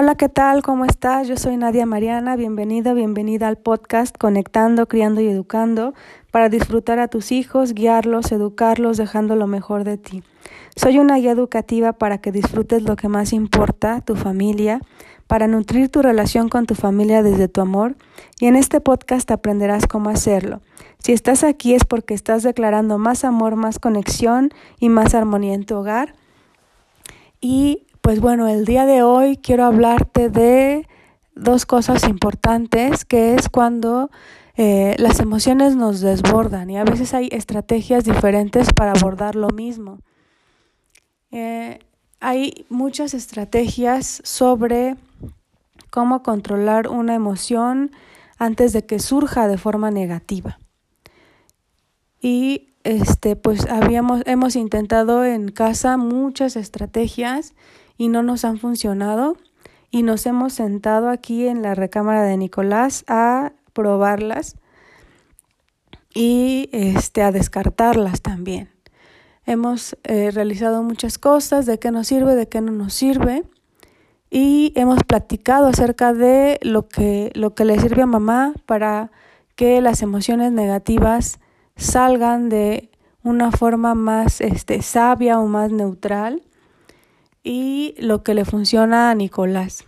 Hola, ¿qué tal? ¿Cómo estás? Yo soy Nadia Mariana. Bienvenido, bienvenida al podcast Conectando, Criando y Educando para disfrutar a tus hijos, guiarlos, educarlos, dejando lo mejor de ti. Soy una guía educativa para que disfrutes lo que más importa, tu familia, para nutrir tu relación con tu familia desde tu amor y en este podcast aprenderás cómo hacerlo. Si estás aquí es porque estás declarando más amor, más conexión y más armonía en tu hogar. Y pues bueno, el día de hoy quiero hablarte de dos cosas importantes, que es cuando eh, las emociones nos desbordan y a veces hay estrategias diferentes para abordar lo mismo. Eh, hay muchas estrategias sobre cómo controlar una emoción antes de que surja de forma negativa. Y este pues habíamos hemos intentado en casa muchas estrategias y no nos han funcionado y nos hemos sentado aquí en la recámara de Nicolás a probarlas y este a descartarlas también. Hemos eh, realizado muchas cosas, de qué nos sirve, de qué no nos sirve y hemos platicado acerca de lo que lo que le sirve a mamá para que las emociones negativas salgan de una forma más este, sabia o más neutral y lo que le funciona a Nicolás.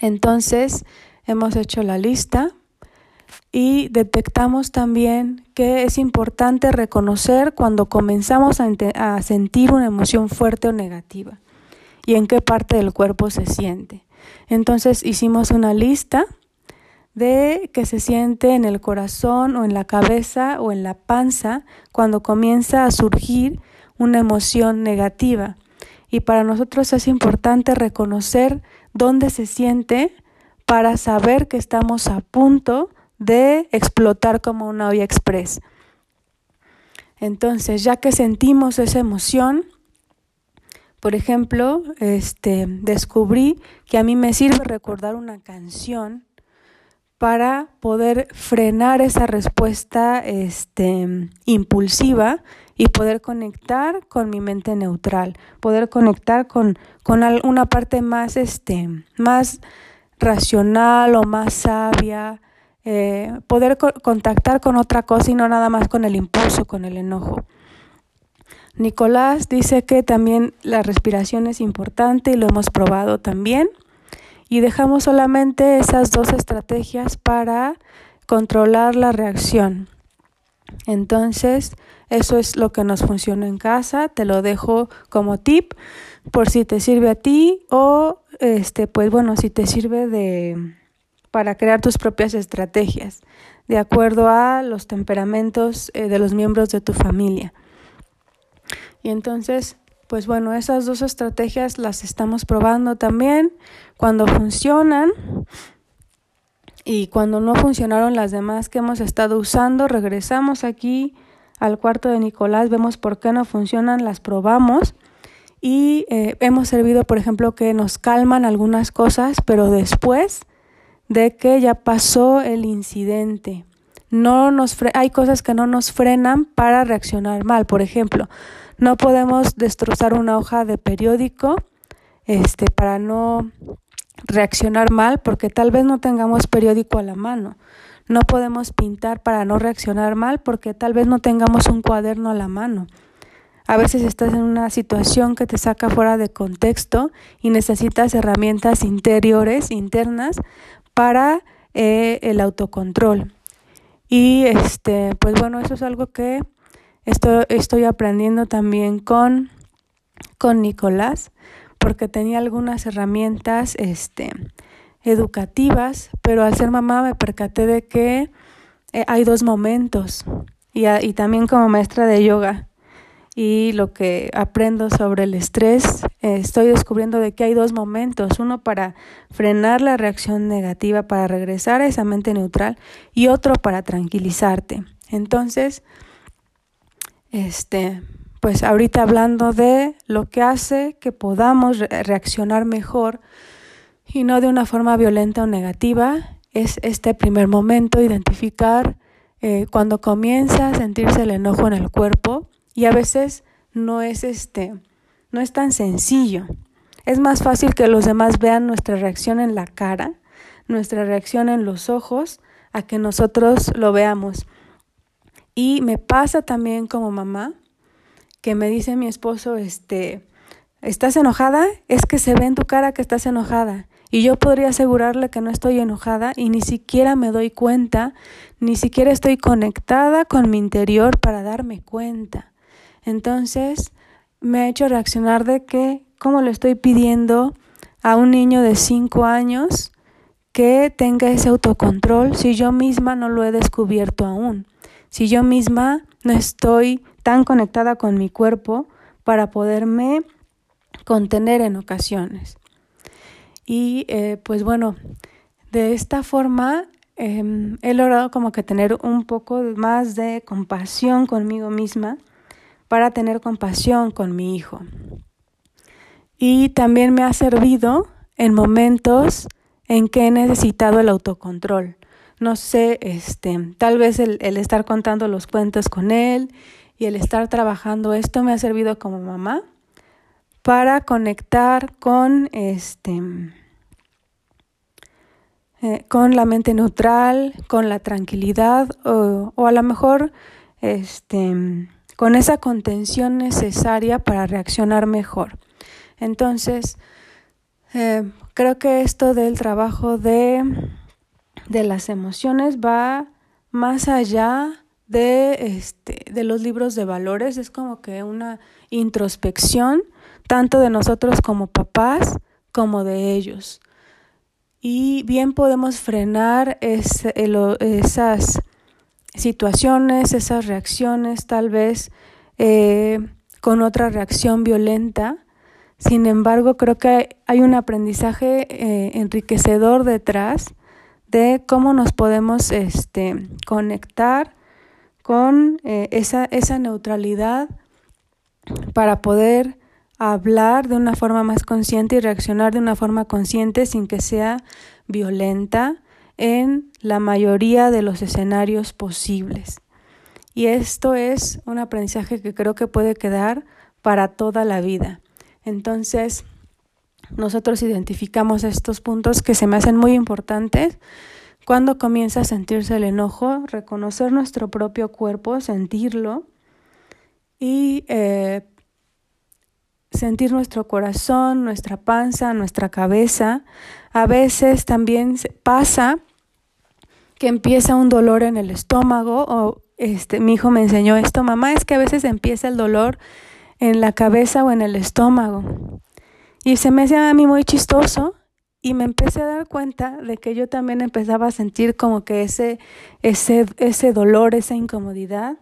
Entonces, hemos hecho la lista y detectamos también que es importante reconocer cuando comenzamos a, sentir una emoción fuerte o negativa y en qué parte del cuerpo se siente. Entonces hicimos una lista de que se siente en el corazón o en la cabeza o en la panza cuando comienza a surgir una emoción negativa y para nosotros es importante reconocer dónde se siente para saber que estamos a punto de explotar como una olla express. Entonces, ya que sentimos esa emoción, por ejemplo, este, descubrí que a mí me sirve recordar una canción para poder frenar esa respuesta este, impulsiva y poder conectar con mi mente neutral, poder conectar con, con una parte más, este, más racional o más sabia, eh, poder contactar con otra cosa y no nada más con el impulso, con el enojo. Nicolás dice que también la respiración es importante y lo hemos probado también. Y dejamos solamente esas dos estrategias para controlar la reacción. Entonces, eso es lo que nos funciona en casa, te lo dejo como tip por si te sirve a ti o este pues bueno, si te sirve de para crear tus propias estrategias de acuerdo a los temperamentos eh, de los miembros de tu familia. Y entonces, pues bueno, esas dos estrategias las estamos probando también. Cuando funcionan, y cuando no funcionaron las demás que hemos estado usando, regresamos aquí al cuarto de Nicolás, vemos por qué no funcionan, las probamos y eh, hemos servido, por ejemplo, que nos calman algunas cosas, pero después de que ya pasó el incidente. No nos hay cosas que no nos frenan para reaccionar mal. Por ejemplo, no podemos destrozar una hoja de periódico este, para no reaccionar mal porque tal vez no tengamos periódico a la mano. No podemos pintar para no reaccionar mal porque tal vez no tengamos un cuaderno a la mano. A veces estás en una situación que te saca fuera de contexto y necesitas herramientas interiores, internas, para eh, el autocontrol. Y este, pues bueno, eso es algo que esto, estoy aprendiendo también con, con Nicolás porque tenía algunas herramientas este, educativas, pero al ser mamá me percaté de que eh, hay dos momentos y, también como maestra de yoga y lo que aprendo sobre el estrés, eh, estoy descubriendo de que hay dos momentos, uno para frenar la reacción negativa, para regresar a esa mente neutral y otro para tranquilizarte. Entonces, este, pues ahorita hablando de lo que hace que podamos reaccionar mejor y no de una forma violenta o negativa, es este primer momento, identificar eh, cuando comienza a sentirse el enojo en el cuerpo y a veces no es este, no es tan sencillo. Es más fácil que los demás vean nuestra reacción en la cara, nuestra reacción en los ojos, a que nosotros lo veamos. Y me pasa también como mamá que me dice mi esposo, este, ¿estás enojada? Es que se ve en tu cara que estás enojada. Y yo podría asegurarle que no estoy enojada y ni siquiera me doy cuenta, ni siquiera estoy conectada con mi interior para darme cuenta. Entonces, me ha hecho reaccionar de que, como le estoy pidiendo a un niño de cinco años que tenga ese autocontrol si yo misma no lo he descubierto aún, si yo misma no estoy tan conectada con mi cuerpo para poderme contener en ocasiones. Y eh, pues bueno, de esta forma em, he logrado como que tener un poco más de compasión conmigo misma para tener compasión con mi hijo. Y también me ha servido en momentos en que he necesitado el autocontrol. No sé, este, tal vez el, el estar contando los cuentos con él y el estar trabajando esto me ha servido como mamá para conectar con este eh, con la mente neutral, con la tranquilidad o, o, a lo mejor este con esa contención necesaria para reaccionar mejor. Entonces, eh, creo que esto del trabajo de, de las emociones va más allá de, este, de los libros de valores, es como que una introspección tanto de nosotros como papás como de ellos. Y bien podemos frenar esas situaciones, esas reacciones, tal vez eh, con otra reacción violenta sin embargo, creo que hay un aprendizaje eh, enriquecedor detrás de cómo nos podemos este, conectar con eh, esa, esa neutralidad para poder hablar de una forma más consciente y reaccionar de una forma consciente sin que sea violenta en la mayoría de los escenarios posibles. Y esto es un aprendizaje que creo que puede quedar para toda la vida. Entonces, nosotros identificamos estos puntos que se me hacen muy importantes. Cuando comienza a sentirse el enojo, reconocer nuestro propio cuerpo, sentirlo y eh, sentir nuestro corazón, nuestra panza, nuestra cabeza. A veces también pasa que empieza un dolor en el estómago o este mi hijo me enseñó esto, mamá, es que a veces empieza el dolor en la cabeza o en el estómago. Y se me hacía a mí muy chistoso y me empecé a dar cuenta de que yo también empezaba a sentir como que ese, ese, ese dolor, esa incomodidad.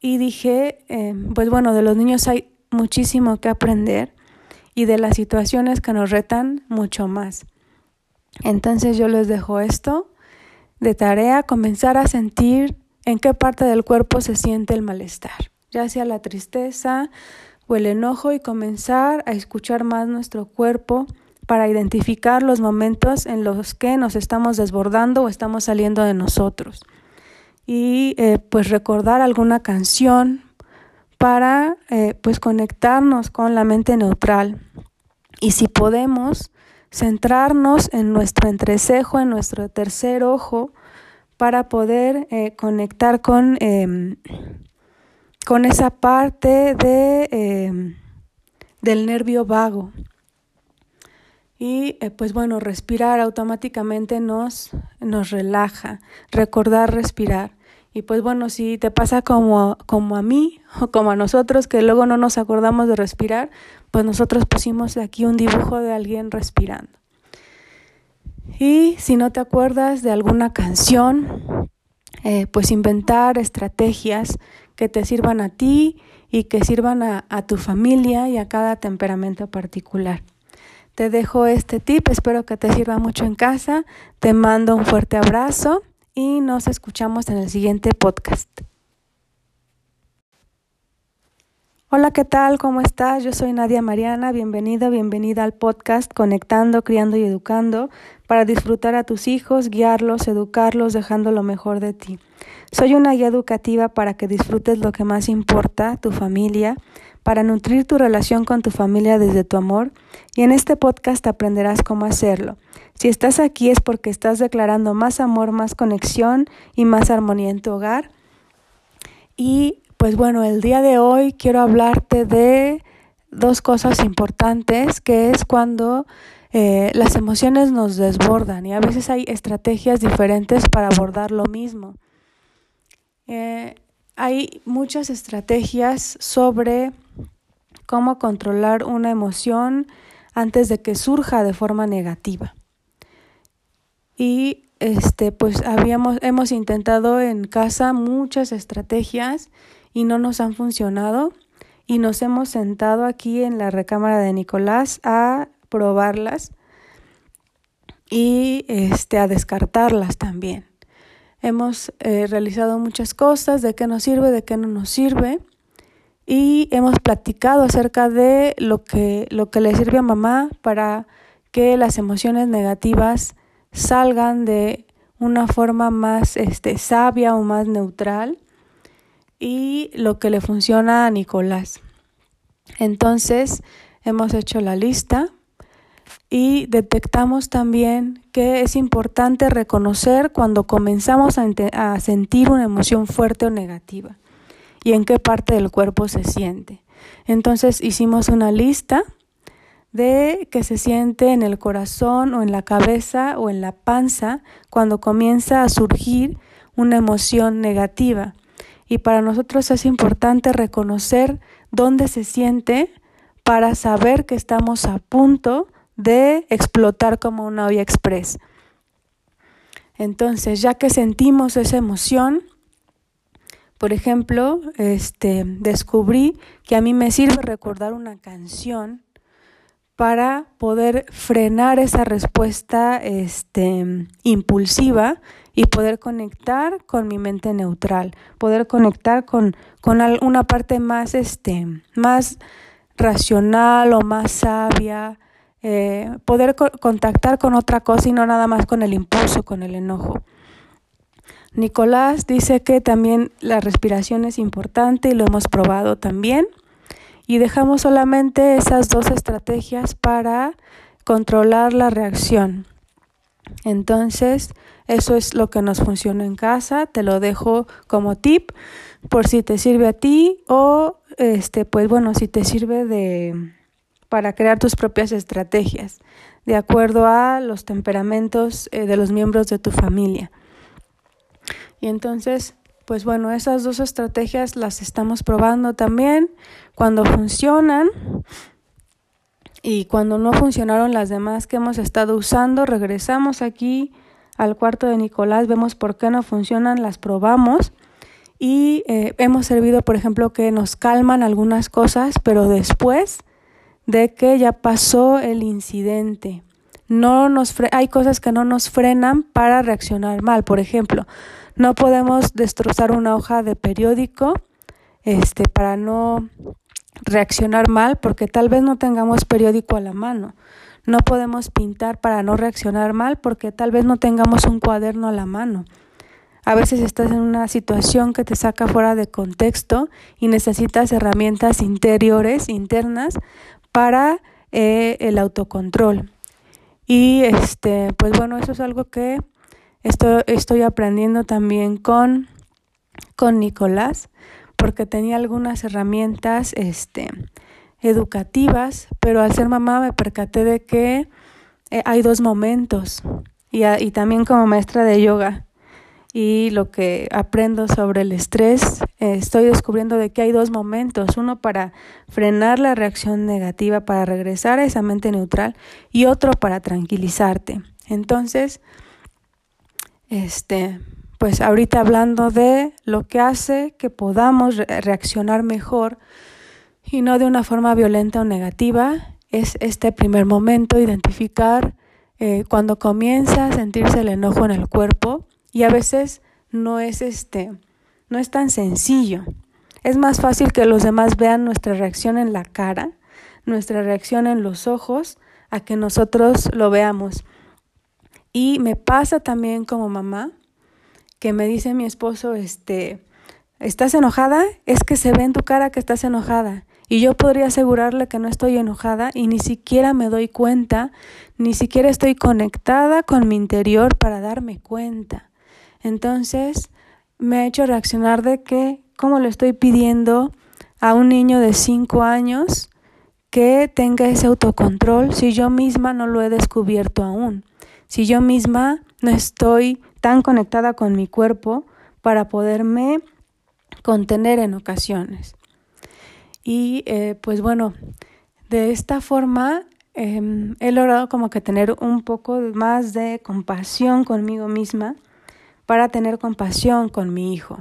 Y dije, eh, pues bueno, de los niños hay muchísimo que aprender y de las situaciones que nos retan mucho más. Entonces yo les dejo esto de tarea, comenzar a sentir en qué parte del cuerpo se siente el malestar ya sea la tristeza o el enojo y comenzar a escuchar más nuestro cuerpo para identificar los momentos en los que nos estamos desbordando o estamos saliendo de nosotros. Y eh, pues recordar alguna canción para eh, pues conectarnos con la mente neutral. Y si podemos, centrarnos en nuestro entrecejo, en nuestro tercer ojo, para poder eh, conectar con em, con esa parte de, em, del nervio vago. Y eh, pues bueno, respirar automáticamente nos, nos relaja, recordar respirar. Y pues bueno, si te pasa como, como a mí o como a nosotros que luego no nos acordamos de respirar, pues nosotros pusimos aquí un dibujo de alguien respirando. Y si no te acuerdas de alguna canción, eh, pues inventar estrategias que te sirvan a ti y que sirvan a, a tu familia y a cada temperamento particular. Te dejo este tip, espero que te sirva mucho en casa. Te mando un fuerte abrazo y nos escuchamos en el siguiente podcast. Hola, ¿qué tal? ¿Cómo estás? Yo soy Nadia Mariana. Bienvenido, bienvenida al podcast Conectando, Criando y Educando para disfrutar a tus hijos, guiarlos, educarlos, dejando lo mejor de ti. Soy una guía educativa para que disfrutes lo que más importa, tu familia, para nutrir tu relación con tu familia desde tu amor y en este podcast aprenderás cómo hacerlo. Si estás aquí es porque estás declarando más amor, más conexión y más armonía en tu hogar. Y pues bueno, el día de hoy quiero hablarte de dos cosas importantes, que es cuando eh, las emociones nos desbordan y a veces hay estrategias diferentes para abordar lo mismo. Eh, hay muchas estrategias sobre cómo controlar una emoción antes de que surja de forma negativa. Y este pues habíamos hemos intentado en casa muchas estrategias y no nos han funcionado y nos hemos sentado aquí en la recámara de Nicolás a probarlas y este a descartarlas también. Hemos eh, realizado muchas cosas, de qué nos sirve, de qué no nos sirve y hemos platicado acerca de lo que, lo que le sirve a mamá para que las emociones negativas salgan de una forma más este, sabia o más neutral y lo que le funciona a Nicolás. Entonces hemos hecho la lista y detectamos también que es importante reconocer cuando comenzamos a, sentir una emoción fuerte o negativa y en qué parte del cuerpo se siente. Entonces hicimos una lista de que se siente en el corazón o en la cabeza o en la panza cuando comienza a surgir una emoción negativa. Y para nosotros es importante reconocer dónde se siente para saber que estamos a punto de explotar como una olla express. Entonces, ya que sentimos esa emoción, por ejemplo, este, descubrí que a mí me sirve recordar una canción para poder frenar esa respuesta este, impulsiva y poder conectar con mi mente neutral, poder conectar con, con una parte más, este, más racional o más sabia, eh, poder contactar con otra cosa y no nada más con el impulso, con el enojo. Nicolás dice que también la respiración es importante y lo hemos probado también. Y dejamos solamente esas dos estrategias para controlar la reacción. Entonces, eso es lo que nos funciona en casa. Te lo dejo como tip por si te sirve a ti o este pues bueno, si te sirve de para crear tus propias estrategias de acuerdo a los temperamentos eh, de los miembros de tu familia. Y entonces, pues bueno, esas dos estrategias las estamos probando también. Cuando funcionan y cuando no funcionaron las demás que hemos estado usando, regresamos aquí al cuarto de Nicolás, vemos por qué no funcionan, las probamos y eh, hemos servido, por ejemplo, que nos calman algunas cosas, pero después de que ya pasó el incidente. No nos hay cosas que no nos frenan para reaccionar mal. Por ejemplo, no podemos destrozar una hoja de periódico este, para no reaccionar mal porque tal vez no tengamos periódico a la mano. No podemos pintar para no reaccionar mal porque tal vez no tengamos un cuaderno a la mano. A veces estás en una situación que te saca fuera de contexto y necesitas herramientas interiores, internas, para eh, el autocontrol. Y este, pues bueno, eso es algo que esto, estoy aprendiendo también con, con Nicolás, porque tenía algunas herramientas este, educativas, pero al ser mamá me percaté de que eh, hay dos momentos y, también como maestra de yoga y lo que aprendo sobre el estrés, eh, estoy descubriendo de que hay dos momentos, uno para frenar la reacción negativa, para regresar a esa mente neutral y otro para tranquilizarte. Entonces, este, pues ahorita hablando de lo que hace que podamos reaccionar mejor y no de una forma violenta o negativa, es este primer momento, identificar eh, cuando comienza a sentirse el enojo en el cuerpo, y a veces no es este no es tan sencillo. Es más fácil que los demás vean nuestra reacción en la cara, nuestra reacción en los ojos, a que nosotros lo veamos. Y me pasa también como mamá que me dice mi esposo, este, ¿estás enojada? Es que se ve en tu cara que estás enojada. Y yo podría asegurarle que no estoy enojada y ni siquiera me doy cuenta, ni siquiera estoy conectada con mi interior para darme cuenta. Entonces, me ha hecho reaccionar de que, como le estoy pidiendo a un niño de 5 años que tenga ese autocontrol si yo misma no lo he descubierto aún, si yo misma no estoy tan conectada con mi cuerpo para poderme contener en ocasiones. Y eh, pues bueno, de esta forma em, he logrado como que tener un poco más de compasión conmigo misma para tener compasión con mi hijo.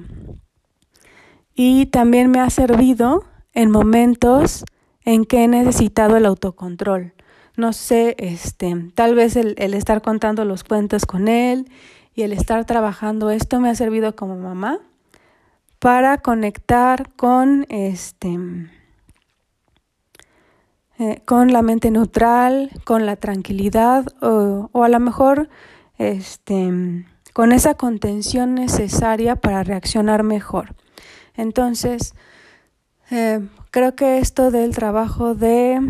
Y también me ha servido en momentos en que he necesitado el autocontrol. No sé, este, tal vez el, el estar contando los cuentos con él y el estar trabajando esto me ha servido como mamá para conectar con este eh, con la mente neutral, con la tranquilidad o, a lo mejor este, con esa contención necesaria para reaccionar mejor. Entonces, eh, creo que esto del trabajo de,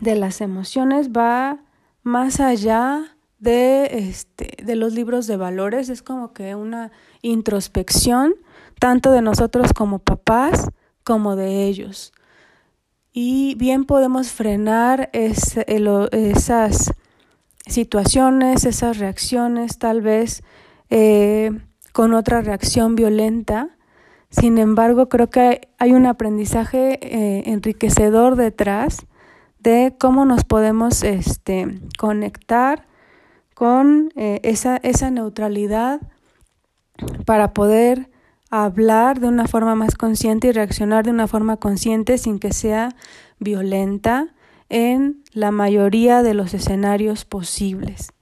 de las emociones va más allá de, este, de los libros de valores, es como que una introspección tanto de nosotros como papás como de ellos. Y bien podemos frenar esas situaciones, esas reacciones, tal vez eh, con otra reacción violenta. Sin embargo, creo que hay un aprendizaje eh, enriquecedor detrás de cómo nos podemos este, conectar con eh, esa, esa neutralidad para poder hablar de una forma más consciente y reaccionar de una forma consciente sin que sea violenta en la mayoría de los escenarios posibles.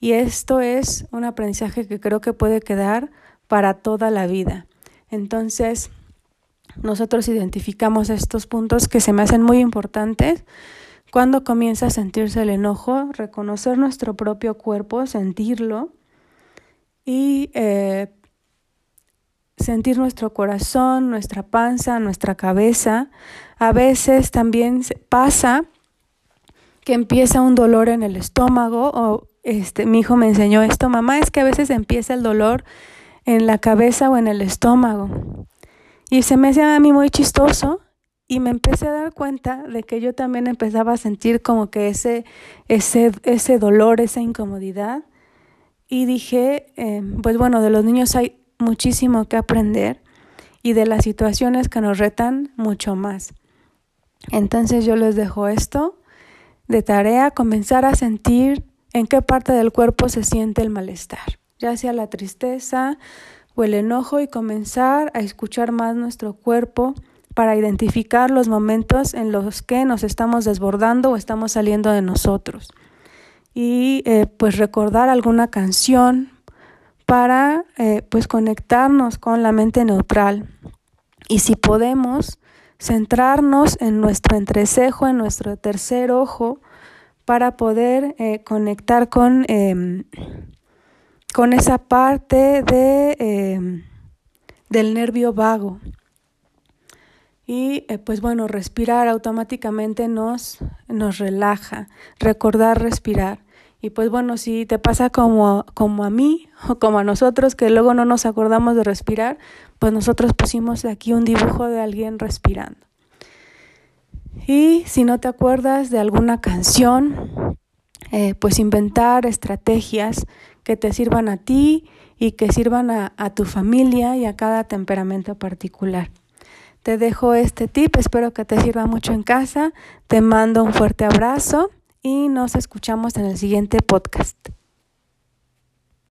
Y esto es un aprendizaje que creo que puede quedar para toda la vida. Entonces, nosotros identificamos estos puntos que se me hacen muy importantes. Cuando comienza a sentirse el enojo, reconocer nuestro propio cuerpo, sentirlo y eh, sentir nuestro corazón, nuestra panza, nuestra cabeza. A veces también pasa que empieza un dolor en el estómago o este mi hijo me enseñó esto, mamá, es que a veces empieza el dolor en la cabeza o en el estómago. Y se me hacía a mí muy chistoso y me empecé a dar cuenta de que yo también empezaba a sentir como que ese, ese, ese dolor, esa incomodidad. Y dije, eh, pues bueno, de los niños hay muchísimo que aprender y de las situaciones que nos retan mucho más. Entonces yo les dejo esto de tarea, comenzar a sentir en qué parte del cuerpo se siente el malestar, ya sea la tristeza o el enojo y comenzar a escuchar más nuestro cuerpo para identificar los momentos en los que nos estamos desbordando o estamos saliendo de nosotros. Y eh, pues recordar alguna canción, para eh, pues conectarnos con la mente neutral. Y si podemos, centrarnos en nuestro entrecejo, en nuestro tercer ojo, para poder eh, conectar con, em, con esa parte de, em, del nervio vago. Y eh, pues bueno, respirar automáticamente nos, nos relaja, recordar respirar. Y pues bueno, si te pasa como, como a mí o como a nosotros, que luego no nos acordamos de respirar, pues nosotros pusimos aquí un dibujo de alguien respirando. Y si no te acuerdas de alguna canción, eh, pues inventar estrategias que te sirvan a ti y que sirvan a, a tu familia y a cada temperamento particular. Te dejo este tip, espero que te sirva mucho en casa. Te mando un fuerte abrazo y nos escuchamos en el siguiente podcast.